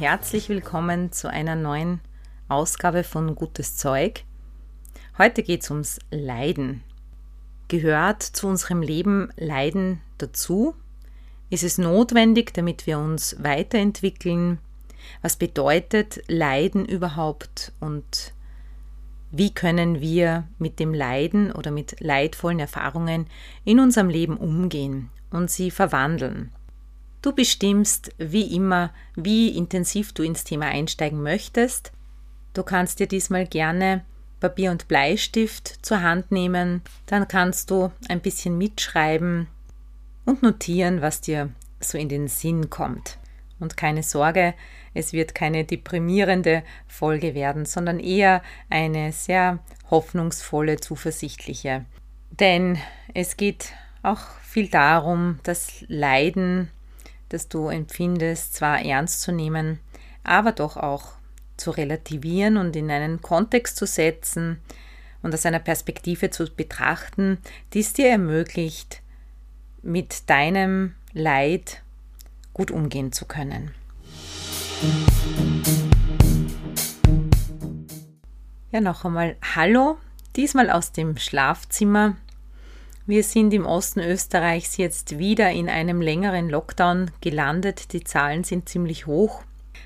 herzlich willkommen zu einer neuen Ausgabe von Gutes Zeug. Heute geht es ums Leiden. Gehört zu unserem Leben Leiden dazu? Ist es notwendig, damit wir uns weiterentwickeln? Was bedeutet Leiden überhaupt und wie können wir mit dem Leiden oder mit leidvollen Erfahrungen in unserem Leben umgehen und sie verwandeln? Du bestimmst wie immer, wie intensiv du ins Thema einsteigen möchtest. Du kannst dir diesmal gerne Papier und Bleistift zur Hand nehmen, dann kannst du ein bisschen mitschreiben und notieren, was dir so in den Sinn kommt. Und keine Sorge, es wird keine deprimierende Folge werden, sondern eher eine sehr hoffnungsvolle, zuversichtliche. Denn es geht auch viel darum, das Leiden, das du empfindest, zwar ernst zu nehmen, aber doch auch zu relativieren und in einen Kontext zu setzen und aus einer Perspektive zu betrachten, die es dir ermöglicht, mit deinem Leid gut umgehen zu können. Ja, noch einmal Hallo, diesmal aus dem Schlafzimmer. Wir sind im Osten Österreichs jetzt wieder in einem längeren Lockdown gelandet. Die Zahlen sind ziemlich hoch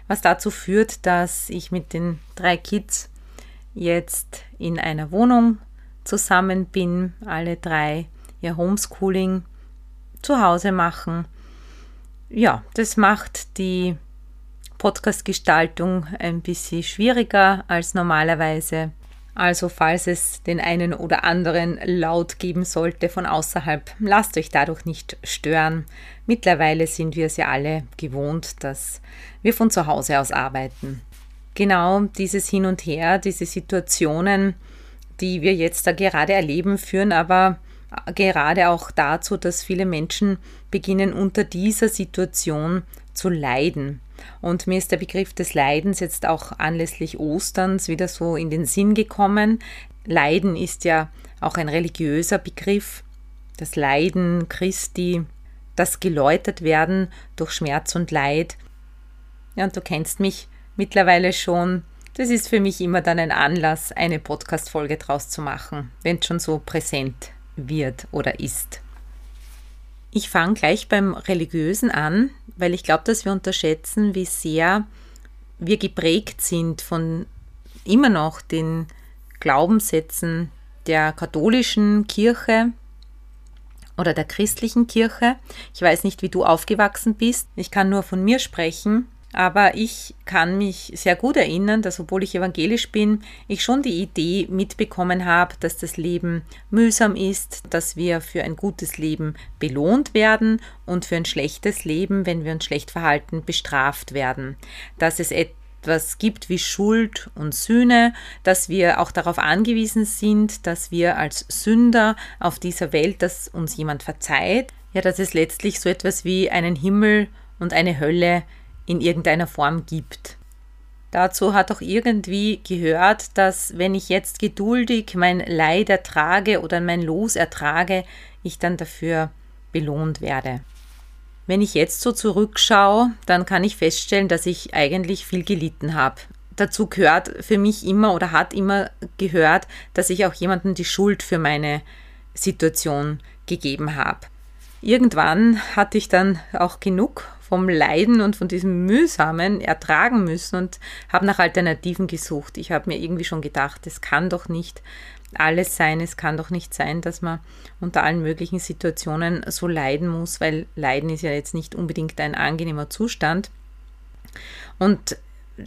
was dazu führt, dass ich mit den drei Kids jetzt in einer Wohnung zusammen bin, alle drei ihr Homeschooling zu Hause machen. Ja, das macht die Podcast-Gestaltung ein bisschen schwieriger als normalerweise. Also falls es den einen oder anderen Laut geben sollte von außerhalb, lasst euch dadurch nicht stören. Mittlerweile sind wir es ja alle gewohnt, dass wir von zu Hause aus arbeiten. Genau dieses Hin und Her, diese Situationen, die wir jetzt da gerade erleben, führen aber gerade auch dazu, dass viele Menschen beginnen unter dieser Situation zu leiden. Und mir ist der Begriff des Leidens jetzt auch anlässlich Osterns wieder so in den Sinn gekommen. Leiden ist ja auch ein religiöser Begriff. Das Leiden Christi, das geläutert werden durch Schmerz und Leid. Ja, und du kennst mich mittlerweile schon. Das ist für mich immer dann ein Anlass, eine Podcast-Folge draus zu machen, wenn es schon so präsent wird oder ist. Ich fange gleich beim Religiösen an, weil ich glaube, dass wir unterschätzen, wie sehr wir geprägt sind von immer noch den Glaubenssätzen der katholischen Kirche oder der christlichen Kirche. Ich weiß nicht, wie du aufgewachsen bist. Ich kann nur von mir sprechen. Aber ich kann mich sehr gut erinnern, dass obwohl ich evangelisch bin, ich schon die Idee mitbekommen habe, dass das Leben mühsam ist, dass wir für ein gutes Leben belohnt werden und für ein schlechtes Leben, wenn wir uns schlecht verhalten, bestraft werden. Dass es etwas gibt wie Schuld und Sühne, dass wir auch darauf angewiesen sind, dass wir als Sünder auf dieser Welt, dass uns jemand verzeiht, ja, dass es letztlich so etwas wie einen Himmel und eine Hölle in irgendeiner Form gibt. Dazu hat auch irgendwie gehört, dass wenn ich jetzt geduldig mein Leid ertrage oder mein Los ertrage, ich dann dafür belohnt werde. Wenn ich jetzt so zurückschaue, dann kann ich feststellen, dass ich eigentlich viel gelitten habe. Dazu gehört für mich immer oder hat immer gehört, dass ich auch jemandem die Schuld für meine Situation gegeben habe. Irgendwann hatte ich dann auch genug vom Leiden und von diesem Mühsamen ertragen müssen und habe nach Alternativen gesucht. Ich habe mir irgendwie schon gedacht, es kann doch nicht alles sein, es kann doch nicht sein, dass man unter allen möglichen Situationen so leiden muss, weil Leiden ist ja jetzt nicht unbedingt ein angenehmer Zustand. Und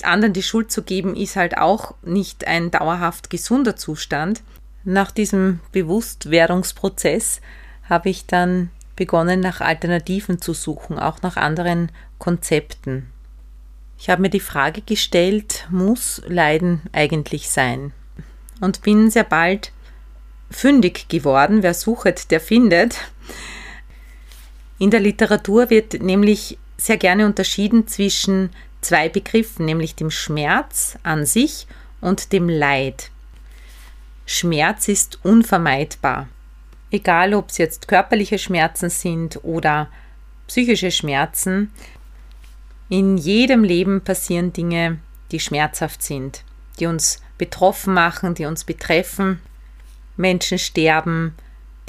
anderen die Schuld zu geben, ist halt auch nicht ein dauerhaft gesunder Zustand. Nach diesem Bewusstwerdungsprozess habe ich dann begonnen, nach Alternativen zu suchen, auch nach anderen Konzepten. Ich habe mir die Frage gestellt, muss Leiden eigentlich sein? Und bin sehr bald fündig geworden. Wer sucht, der findet. In der Literatur wird nämlich sehr gerne unterschieden zwischen zwei Begriffen, nämlich dem Schmerz an sich und dem Leid. Schmerz ist unvermeidbar. Egal, ob es jetzt körperliche Schmerzen sind oder psychische Schmerzen, in jedem Leben passieren Dinge, die schmerzhaft sind, die uns betroffen machen, die uns betreffen. Menschen sterben,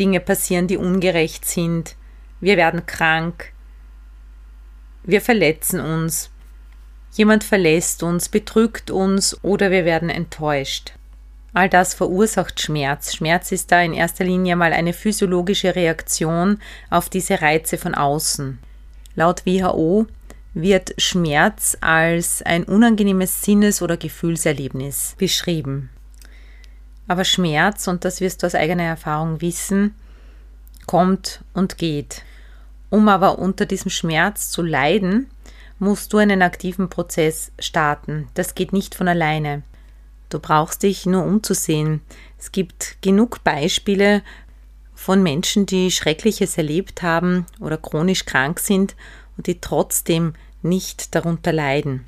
Dinge passieren, die ungerecht sind, wir werden krank, wir verletzen uns, jemand verlässt uns, betrügt uns oder wir werden enttäuscht. All das verursacht Schmerz. Schmerz ist da in erster Linie mal eine physiologische Reaktion auf diese Reize von außen. Laut WHO wird Schmerz als ein unangenehmes Sinnes- oder Gefühlserlebnis beschrieben. Aber Schmerz, und das wirst du aus eigener Erfahrung wissen, kommt und geht. Um aber unter diesem Schmerz zu leiden, musst du einen aktiven Prozess starten. Das geht nicht von alleine. Du brauchst dich nur umzusehen. Es gibt genug Beispiele von Menschen, die Schreckliches erlebt haben oder chronisch krank sind und die trotzdem nicht darunter leiden.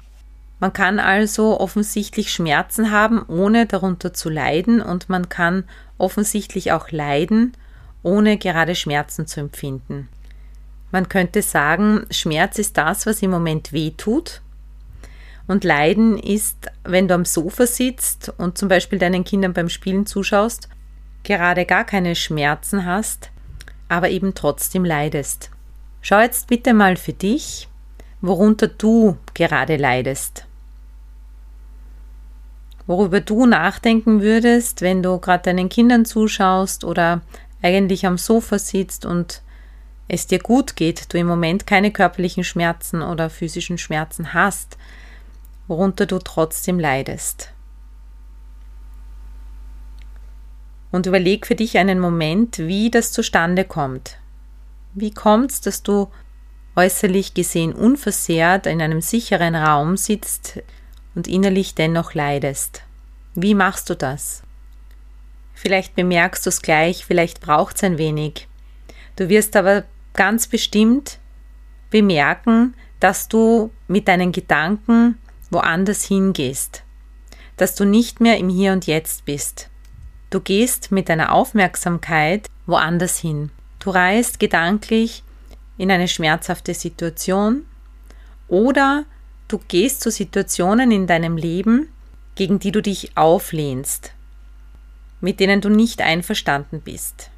Man kann also offensichtlich Schmerzen haben, ohne darunter zu leiden, und man kann offensichtlich auch leiden, ohne gerade Schmerzen zu empfinden. Man könnte sagen, Schmerz ist das, was im Moment weh tut. Und Leiden ist, wenn du am Sofa sitzt und zum Beispiel deinen Kindern beim Spielen zuschaust, gerade gar keine Schmerzen hast, aber eben trotzdem leidest. Schau jetzt bitte mal für dich, worunter du gerade leidest. Worüber du nachdenken würdest, wenn du gerade deinen Kindern zuschaust oder eigentlich am Sofa sitzt und es dir gut geht, du im Moment keine körperlichen Schmerzen oder physischen Schmerzen hast, worunter du trotzdem leidest. Und überleg für dich einen Moment, wie das zustande kommt. Wie kommt es, dass du äußerlich gesehen unversehrt in einem sicheren Raum sitzt und innerlich dennoch leidest? Wie machst du das? Vielleicht bemerkst du es gleich, vielleicht braucht es ein wenig. Du wirst aber ganz bestimmt bemerken, dass du mit deinen Gedanken woanders hingehst, dass du nicht mehr im Hier und Jetzt bist. Du gehst mit deiner Aufmerksamkeit woanders hin. Du reist gedanklich in eine schmerzhafte Situation oder du gehst zu Situationen in deinem Leben, gegen die du dich auflehnst, mit denen du nicht einverstanden bist.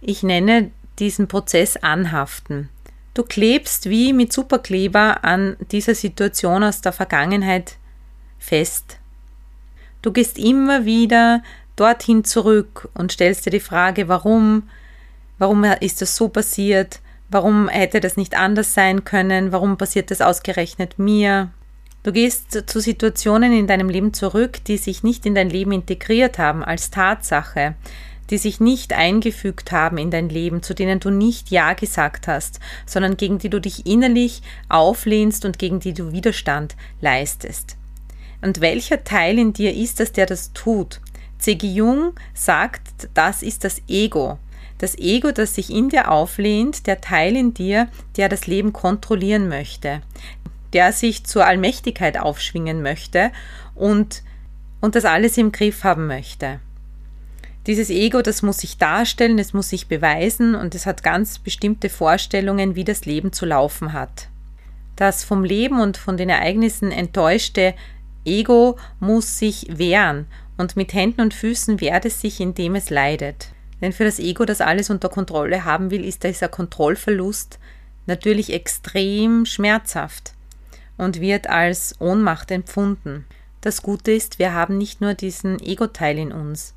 Ich nenne diesen Prozess anhaften. Du klebst wie mit Superkleber an dieser Situation aus der Vergangenheit fest. Du gehst immer wieder dorthin zurück und stellst dir die Frage, warum, warum ist das so passiert, warum hätte das nicht anders sein können, warum passiert das ausgerechnet mir. Du gehst zu Situationen in deinem Leben zurück, die sich nicht in dein Leben integriert haben als Tatsache, die sich nicht eingefügt haben in dein Leben, zu denen du nicht Ja gesagt hast, sondern gegen die du dich innerlich auflehnst und gegen die du Widerstand leistest. Und welcher Teil in dir ist es, der das tut? C.G. Jung sagt, das ist das Ego. Das Ego, das sich in dir auflehnt, der Teil in dir, der das Leben kontrollieren möchte, der sich zur Allmächtigkeit aufschwingen möchte und, und das alles im Griff haben möchte. Dieses Ego, das muss sich darstellen, es muss sich beweisen und es hat ganz bestimmte Vorstellungen, wie das Leben zu laufen hat. Das vom Leben und von den Ereignissen enttäuschte Ego muss sich wehren und mit Händen und Füßen wehrt es sich, indem es leidet. Denn für das Ego, das alles unter Kontrolle haben will, ist dieser Kontrollverlust natürlich extrem schmerzhaft und wird als Ohnmacht empfunden. Das Gute ist, wir haben nicht nur diesen Ego-Teil in uns.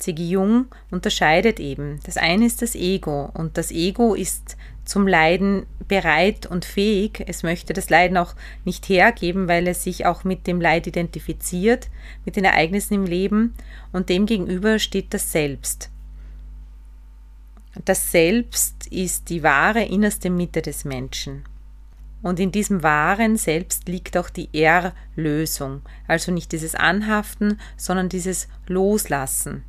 C.G. Jung unterscheidet eben. Das eine ist das Ego und das Ego ist zum Leiden bereit und fähig. Es möchte das Leiden auch nicht hergeben, weil es sich auch mit dem Leid identifiziert, mit den Ereignissen im Leben und demgegenüber steht das Selbst. Das Selbst ist die wahre innerste Mitte des Menschen. Und in diesem wahren Selbst liegt auch die Erlösung. Also nicht dieses Anhaften, sondern dieses Loslassen.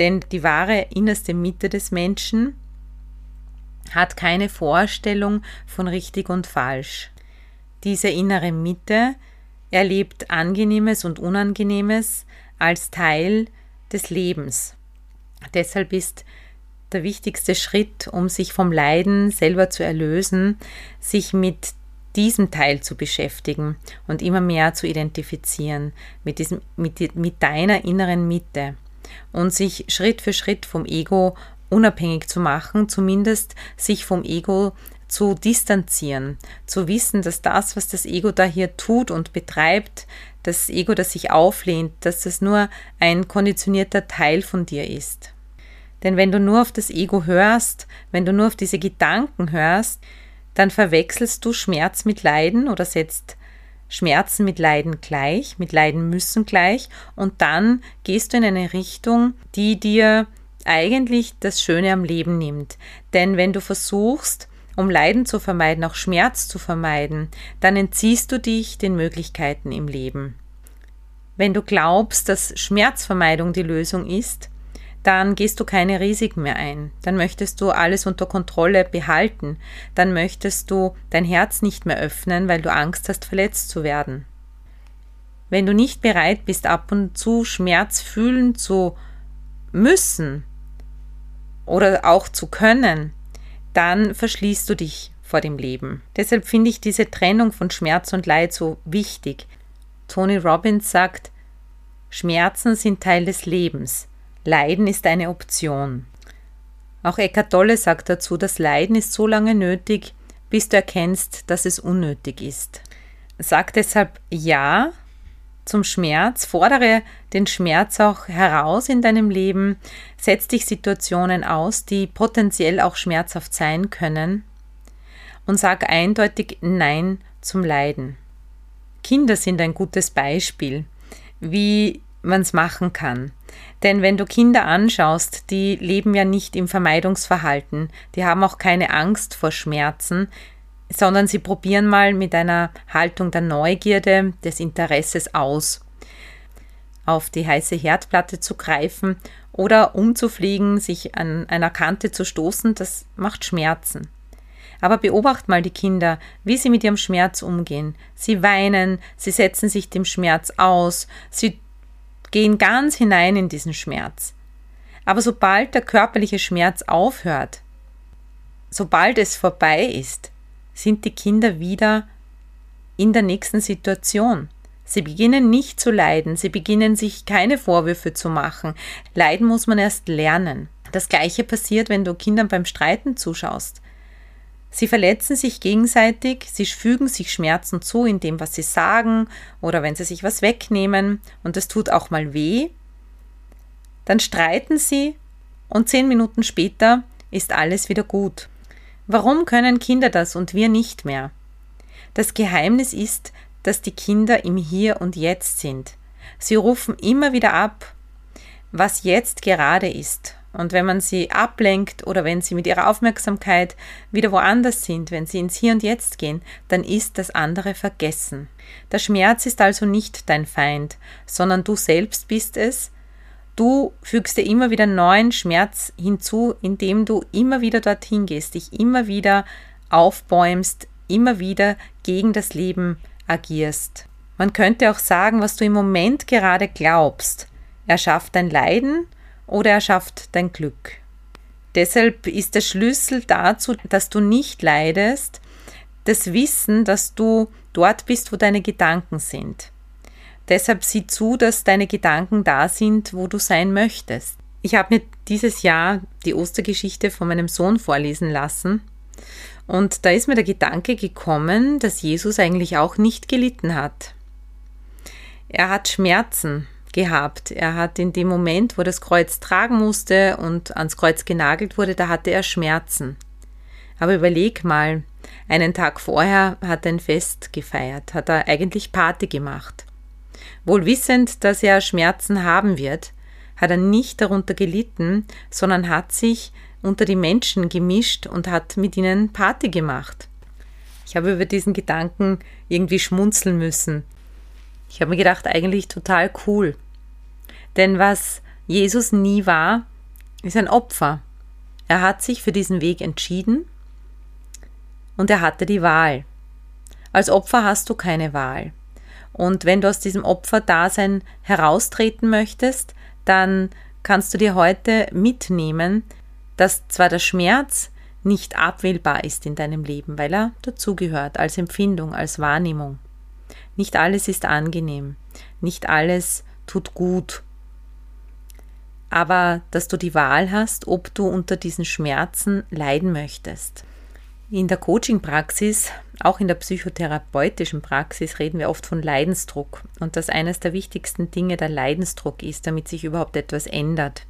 Denn die wahre innerste Mitte des Menschen hat keine Vorstellung von richtig und falsch. Diese innere Mitte erlebt Angenehmes und Unangenehmes als Teil des Lebens. Deshalb ist der wichtigste Schritt, um sich vom Leiden selber zu erlösen, sich mit diesem Teil zu beschäftigen und immer mehr zu identifizieren mit, diesem, mit, mit deiner inneren Mitte und sich Schritt für Schritt vom Ego unabhängig zu machen, zumindest sich vom Ego zu distanzieren, zu wissen, dass das, was das Ego da hier tut und betreibt, das Ego, das sich auflehnt, dass das nur ein konditionierter Teil von dir ist. Denn wenn du nur auf das Ego hörst, wenn du nur auf diese Gedanken hörst, dann verwechselst du Schmerz mit Leiden oder setzt Schmerzen mit Leiden gleich, mit Leiden müssen gleich und dann gehst du in eine Richtung, die dir eigentlich das Schöne am Leben nimmt. Denn wenn du versuchst, um Leiden zu vermeiden, auch Schmerz zu vermeiden, dann entziehst du dich den Möglichkeiten im Leben. Wenn du glaubst, dass Schmerzvermeidung die Lösung ist, dann gehst du keine Risiken mehr ein. Dann möchtest du alles unter Kontrolle behalten. Dann möchtest du dein Herz nicht mehr öffnen, weil du Angst hast, verletzt zu werden. Wenn du nicht bereit bist, ab und zu Schmerz fühlen zu müssen oder auch zu können, dann verschließt du dich vor dem Leben. Deshalb finde ich diese Trennung von Schmerz und Leid so wichtig. Tony Robbins sagt, Schmerzen sind Teil des Lebens. Leiden ist eine Option. Auch Eckhart Tolle sagt dazu, das Leiden ist so lange nötig, bis du erkennst, dass es unnötig ist. Sag deshalb Ja zum Schmerz, fordere den Schmerz auch heraus in deinem Leben, setz dich Situationen aus, die potenziell auch schmerzhaft sein können und sag eindeutig Nein zum Leiden. Kinder sind ein gutes Beispiel, wie man es machen kann. Denn wenn du Kinder anschaust, die leben ja nicht im Vermeidungsverhalten, die haben auch keine Angst vor Schmerzen, sondern sie probieren mal mit einer Haltung der Neugierde, des Interesses aus, auf die heiße Herdplatte zu greifen oder umzufliegen, sich an einer Kante zu stoßen, das macht Schmerzen. Aber beobacht mal die Kinder, wie sie mit ihrem Schmerz umgehen. Sie weinen, sie setzen sich dem Schmerz aus, sie gehen ganz hinein in diesen Schmerz. Aber sobald der körperliche Schmerz aufhört, sobald es vorbei ist, sind die Kinder wieder in der nächsten Situation. Sie beginnen nicht zu leiden, sie beginnen sich keine Vorwürfe zu machen. Leiden muss man erst lernen. Das gleiche passiert, wenn du Kindern beim Streiten zuschaust. Sie verletzen sich gegenseitig, sie fügen sich Schmerzen zu in dem, was sie sagen oder wenn sie sich was wegnehmen und es tut auch mal weh. Dann streiten sie und zehn Minuten später ist alles wieder gut. Warum können Kinder das und wir nicht mehr? Das Geheimnis ist, dass die Kinder im Hier und Jetzt sind. Sie rufen immer wieder ab, was jetzt gerade ist und wenn man sie ablenkt oder wenn sie mit ihrer Aufmerksamkeit wieder woanders sind, wenn sie ins Hier und Jetzt gehen, dann ist das andere vergessen. Der Schmerz ist also nicht dein Feind, sondern du selbst bist es. Du fügst dir immer wieder neuen Schmerz hinzu, indem du immer wieder dorthin gehst, dich immer wieder aufbäumst, immer wieder gegen das Leben agierst. Man könnte auch sagen, was du im Moment gerade glaubst. Er schafft dein Leiden oder er schafft dein Glück. Deshalb ist der Schlüssel dazu, dass du nicht leidest, das Wissen, dass du dort bist, wo deine Gedanken sind. Deshalb sieh zu, dass deine Gedanken da sind, wo du sein möchtest. Ich habe mir dieses Jahr die Ostergeschichte von meinem Sohn vorlesen lassen und da ist mir der Gedanke gekommen, dass Jesus eigentlich auch nicht gelitten hat. Er hat Schmerzen, gehabt. Er hat in dem Moment, wo das Kreuz tragen musste und ans Kreuz genagelt wurde, da hatte er Schmerzen. Aber überleg mal, einen Tag vorher hat er ein Fest gefeiert, hat er eigentlich Party gemacht. Wohl wissend, dass er Schmerzen haben wird, hat er nicht darunter gelitten, sondern hat sich unter die Menschen gemischt und hat mit ihnen Party gemacht. Ich habe über diesen Gedanken irgendwie schmunzeln müssen. Ich habe mir gedacht, eigentlich total cool. Denn was Jesus nie war, ist ein Opfer. Er hat sich für diesen Weg entschieden und er hatte die Wahl. Als Opfer hast du keine Wahl. Und wenn du aus diesem Opferdasein heraustreten möchtest, dann kannst du dir heute mitnehmen, dass zwar der Schmerz nicht abwählbar ist in deinem Leben, weil er dazugehört als Empfindung, als Wahrnehmung. Nicht alles ist angenehm, nicht alles tut gut. Aber dass du die Wahl hast, ob du unter diesen Schmerzen leiden möchtest. In der Coaching-Praxis, auch in der psychotherapeutischen Praxis, reden wir oft von Leidensdruck und dass eines der wichtigsten Dinge der Leidensdruck ist, damit sich überhaupt etwas ändert.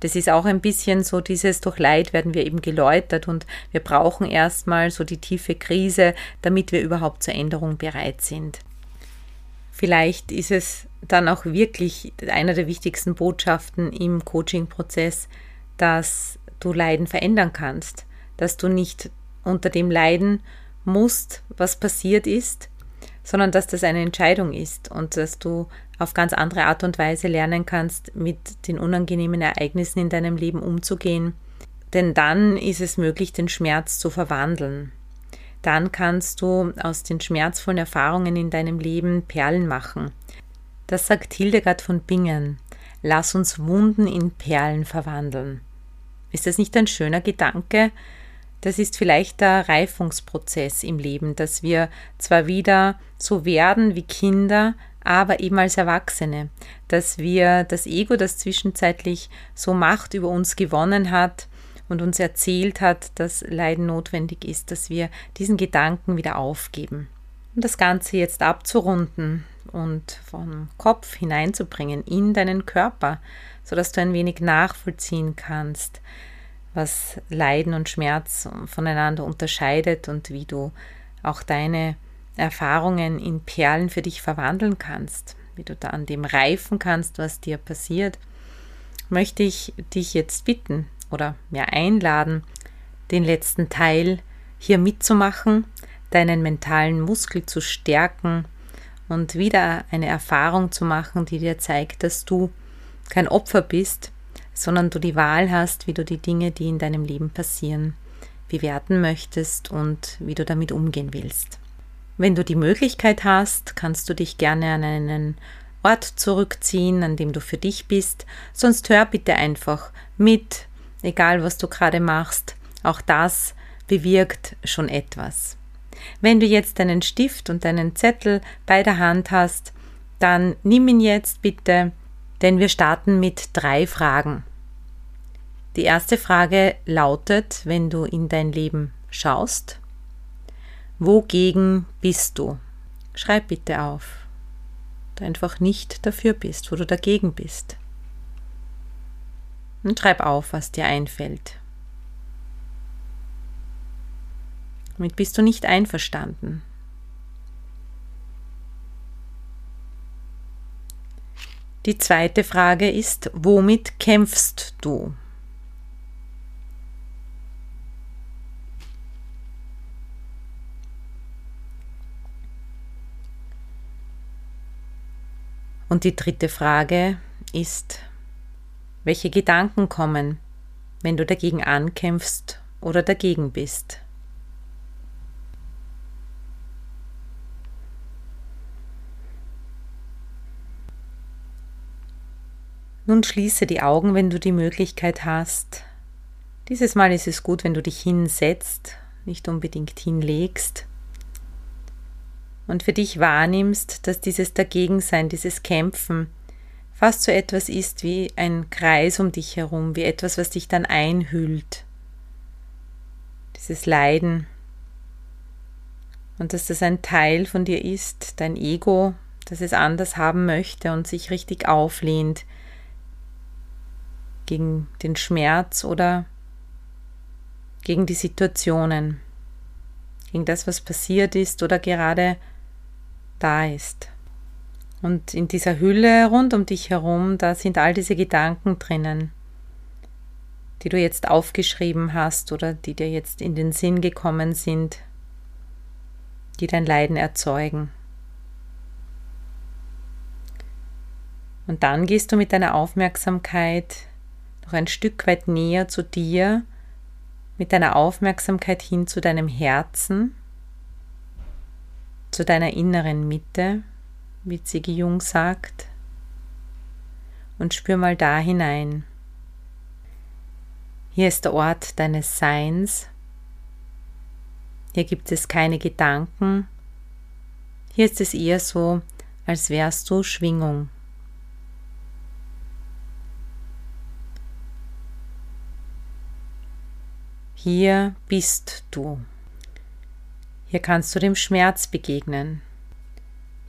Das ist auch ein bisschen so dieses, durch Leid werden wir eben geläutert und wir brauchen erstmal so die tiefe Krise, damit wir überhaupt zur Änderung bereit sind. Vielleicht ist es dann auch wirklich einer der wichtigsten Botschaften im Coaching-Prozess, dass du Leiden verändern kannst, dass du nicht unter dem leiden musst, was passiert ist, sondern dass das eine Entscheidung ist und dass du auf ganz andere Art und Weise lernen kannst, mit den unangenehmen Ereignissen in deinem Leben umzugehen. Denn dann ist es möglich, den Schmerz zu verwandeln. Dann kannst du aus den schmerzvollen Erfahrungen in deinem Leben Perlen machen. Das sagt Hildegard von Bingen. Lass uns Wunden in Perlen verwandeln. Ist das nicht ein schöner Gedanke? Das ist vielleicht der Reifungsprozess im Leben, dass wir zwar wieder so werden wie Kinder, aber eben als Erwachsene, dass wir das Ego, das zwischenzeitlich so Macht über uns gewonnen hat und uns erzählt hat, dass Leiden notwendig ist, dass wir diesen Gedanken wieder aufgeben. Und das Ganze jetzt abzurunden und vom Kopf hineinzubringen in deinen Körper, sodass du ein wenig nachvollziehen kannst, was Leiden und Schmerz voneinander unterscheidet und wie du auch deine Erfahrungen in Perlen für dich verwandeln kannst, wie du da an dem reifen kannst, was dir passiert, möchte ich dich jetzt bitten oder mir einladen, den letzten Teil hier mitzumachen, deinen mentalen Muskel zu stärken und wieder eine Erfahrung zu machen, die dir zeigt, dass du kein Opfer bist, sondern du die Wahl hast, wie du die Dinge, die in deinem Leben passieren, bewerten möchtest und wie du damit umgehen willst. Wenn du die Möglichkeit hast, kannst du dich gerne an einen Ort zurückziehen, an dem du für dich bist, sonst hör bitte einfach mit, egal was du gerade machst. Auch das bewirkt schon etwas. Wenn du jetzt deinen Stift und deinen Zettel bei der Hand hast, dann nimm ihn jetzt bitte, denn wir starten mit drei Fragen. Die erste Frage lautet, wenn du in dein Leben schaust, Wogegen bist du? Schreib bitte auf. Du einfach nicht dafür bist, wo du dagegen bist. Und schreib auf, was dir einfällt. Damit bist du nicht einverstanden. Die zweite Frage ist, womit kämpfst du? Und die dritte Frage ist, welche Gedanken kommen, wenn du dagegen ankämpfst oder dagegen bist? Nun schließe die Augen, wenn du die Möglichkeit hast. Dieses Mal ist es gut, wenn du dich hinsetzt, nicht unbedingt hinlegst und für dich wahrnimmst, dass dieses Dagegensein, dieses Kämpfen fast so etwas ist wie ein Kreis um dich herum, wie etwas, was dich dann einhüllt. Dieses Leiden. Und dass das ein Teil von dir ist, dein Ego, das es anders haben möchte und sich richtig auflehnt gegen den Schmerz oder gegen die Situationen, gegen das, was passiert ist oder gerade da ist. Und in dieser Hülle rund um dich herum, da sind all diese Gedanken drinnen, die du jetzt aufgeschrieben hast oder die dir jetzt in den Sinn gekommen sind. die dein Leiden erzeugen. Und dann gehst du mit deiner Aufmerksamkeit noch ein Stück weit näher zu dir, mit deiner Aufmerksamkeit hin zu deinem Herzen, zu deiner inneren Mitte, wie Ziggy Jung sagt, und spür mal da hinein. Hier ist der Ort deines Seins. Hier gibt es keine Gedanken. Hier ist es eher so, als wärst du Schwingung. Hier bist du. Hier kannst du dem Schmerz begegnen.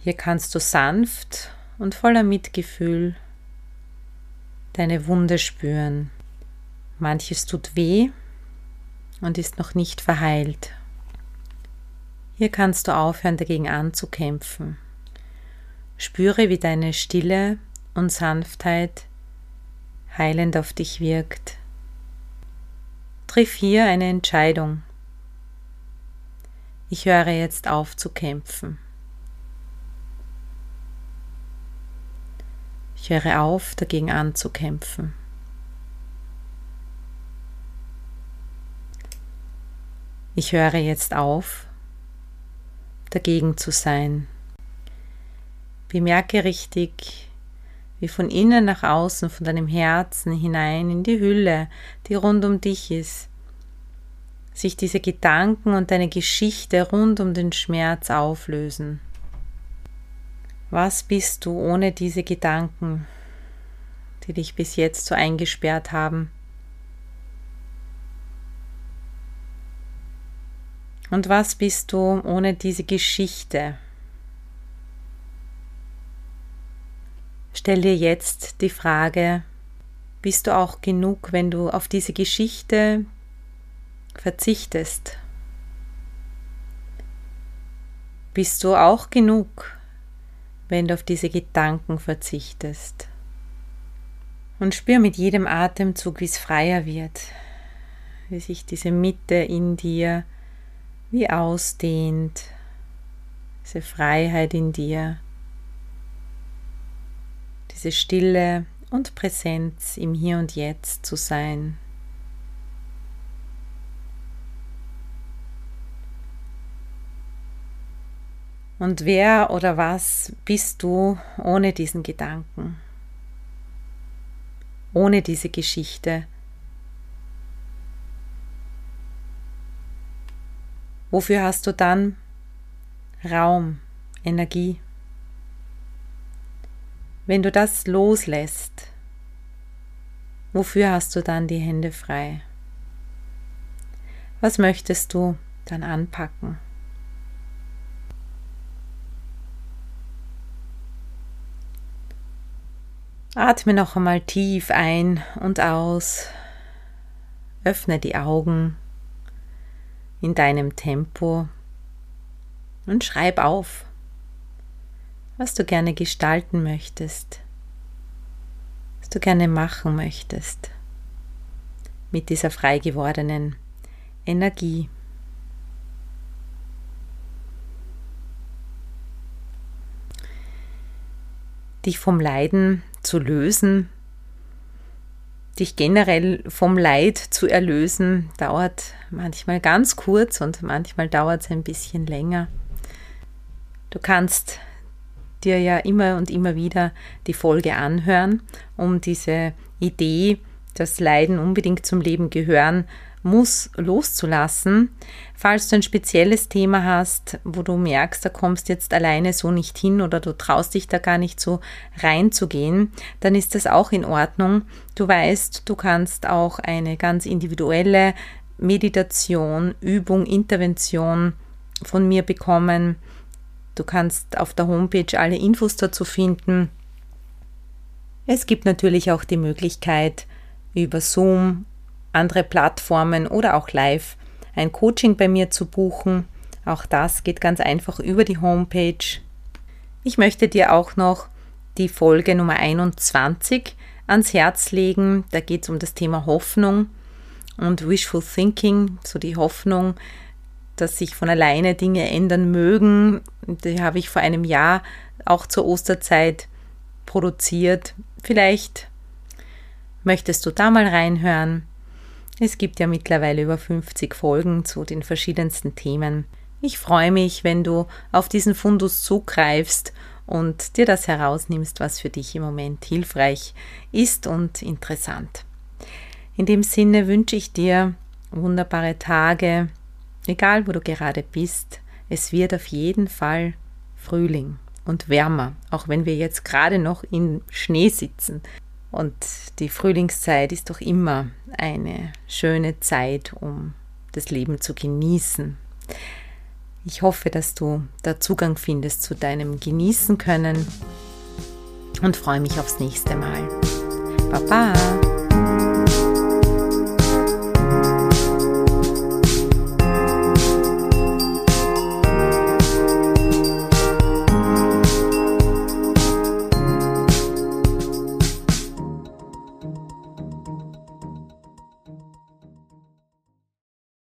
Hier kannst du sanft und voller Mitgefühl deine Wunde spüren. Manches tut weh und ist noch nicht verheilt. Hier kannst du aufhören, dagegen anzukämpfen. Spüre, wie deine Stille und Sanftheit heilend auf dich wirkt. Triff hier eine Entscheidung. Ich höre jetzt auf zu kämpfen. Ich höre auf, dagegen anzukämpfen. Ich höre jetzt auf, dagegen zu sein. Bemerke richtig, wie von innen nach außen, von deinem Herzen hinein in die Hülle, die rund um dich ist, sich diese Gedanken und deine Geschichte rund um den Schmerz auflösen. Was bist du ohne diese Gedanken, die dich bis jetzt so eingesperrt haben? Und was bist du ohne diese Geschichte? Stell dir jetzt die Frage, bist du auch genug, wenn du auf diese Geschichte verzichtest? Bist du auch genug, wenn du auf diese Gedanken verzichtest? Und spür mit jedem Atemzug, wie es freier wird, wie sich diese Mitte in dir wie ausdehnt, diese Freiheit in dir diese Stille und Präsenz im Hier und Jetzt zu sein. Und wer oder was bist du ohne diesen Gedanken, ohne diese Geschichte? Wofür hast du dann Raum, Energie? Wenn du das loslässt, wofür hast du dann die Hände frei? Was möchtest du dann anpacken? Atme noch einmal tief ein und aus. Öffne die Augen in deinem Tempo und schreib auf was du gerne gestalten möchtest, was du gerne machen möchtest mit dieser frei gewordenen Energie. Dich vom Leiden zu lösen, dich generell vom Leid zu erlösen, dauert manchmal ganz kurz und manchmal dauert es ein bisschen länger. Du kannst dir ja immer und immer wieder die Folge anhören, um diese Idee, dass Leiden unbedingt zum Leben gehören muss, loszulassen. Falls du ein spezielles Thema hast, wo du merkst, da kommst jetzt alleine so nicht hin oder du traust dich da gar nicht so reinzugehen, dann ist das auch in Ordnung. Du weißt, du kannst auch eine ganz individuelle Meditation, Übung, Intervention von mir bekommen Du kannst auf der Homepage alle Infos dazu finden. Es gibt natürlich auch die Möglichkeit, über Zoom, andere Plattformen oder auch live ein Coaching bei mir zu buchen. Auch das geht ganz einfach über die Homepage. Ich möchte dir auch noch die Folge Nummer 21 ans Herz legen. Da geht es um das Thema Hoffnung und Wishful Thinking, so die Hoffnung, dass sich von alleine Dinge ändern mögen. Die habe ich vor einem Jahr auch zur Osterzeit produziert. Vielleicht möchtest du da mal reinhören. Es gibt ja mittlerweile über 50 Folgen zu den verschiedensten Themen. Ich freue mich, wenn du auf diesen Fundus zugreifst und dir das herausnimmst, was für dich im Moment hilfreich ist und interessant. In dem Sinne wünsche ich dir wunderbare Tage, egal wo du gerade bist. Es wird auf jeden Fall Frühling und wärmer, auch wenn wir jetzt gerade noch im Schnee sitzen. Und die Frühlingszeit ist doch immer eine schöne Zeit, um das Leben zu genießen. Ich hoffe, dass du da Zugang findest zu deinem Genießen können und freue mich aufs nächste Mal. Baba!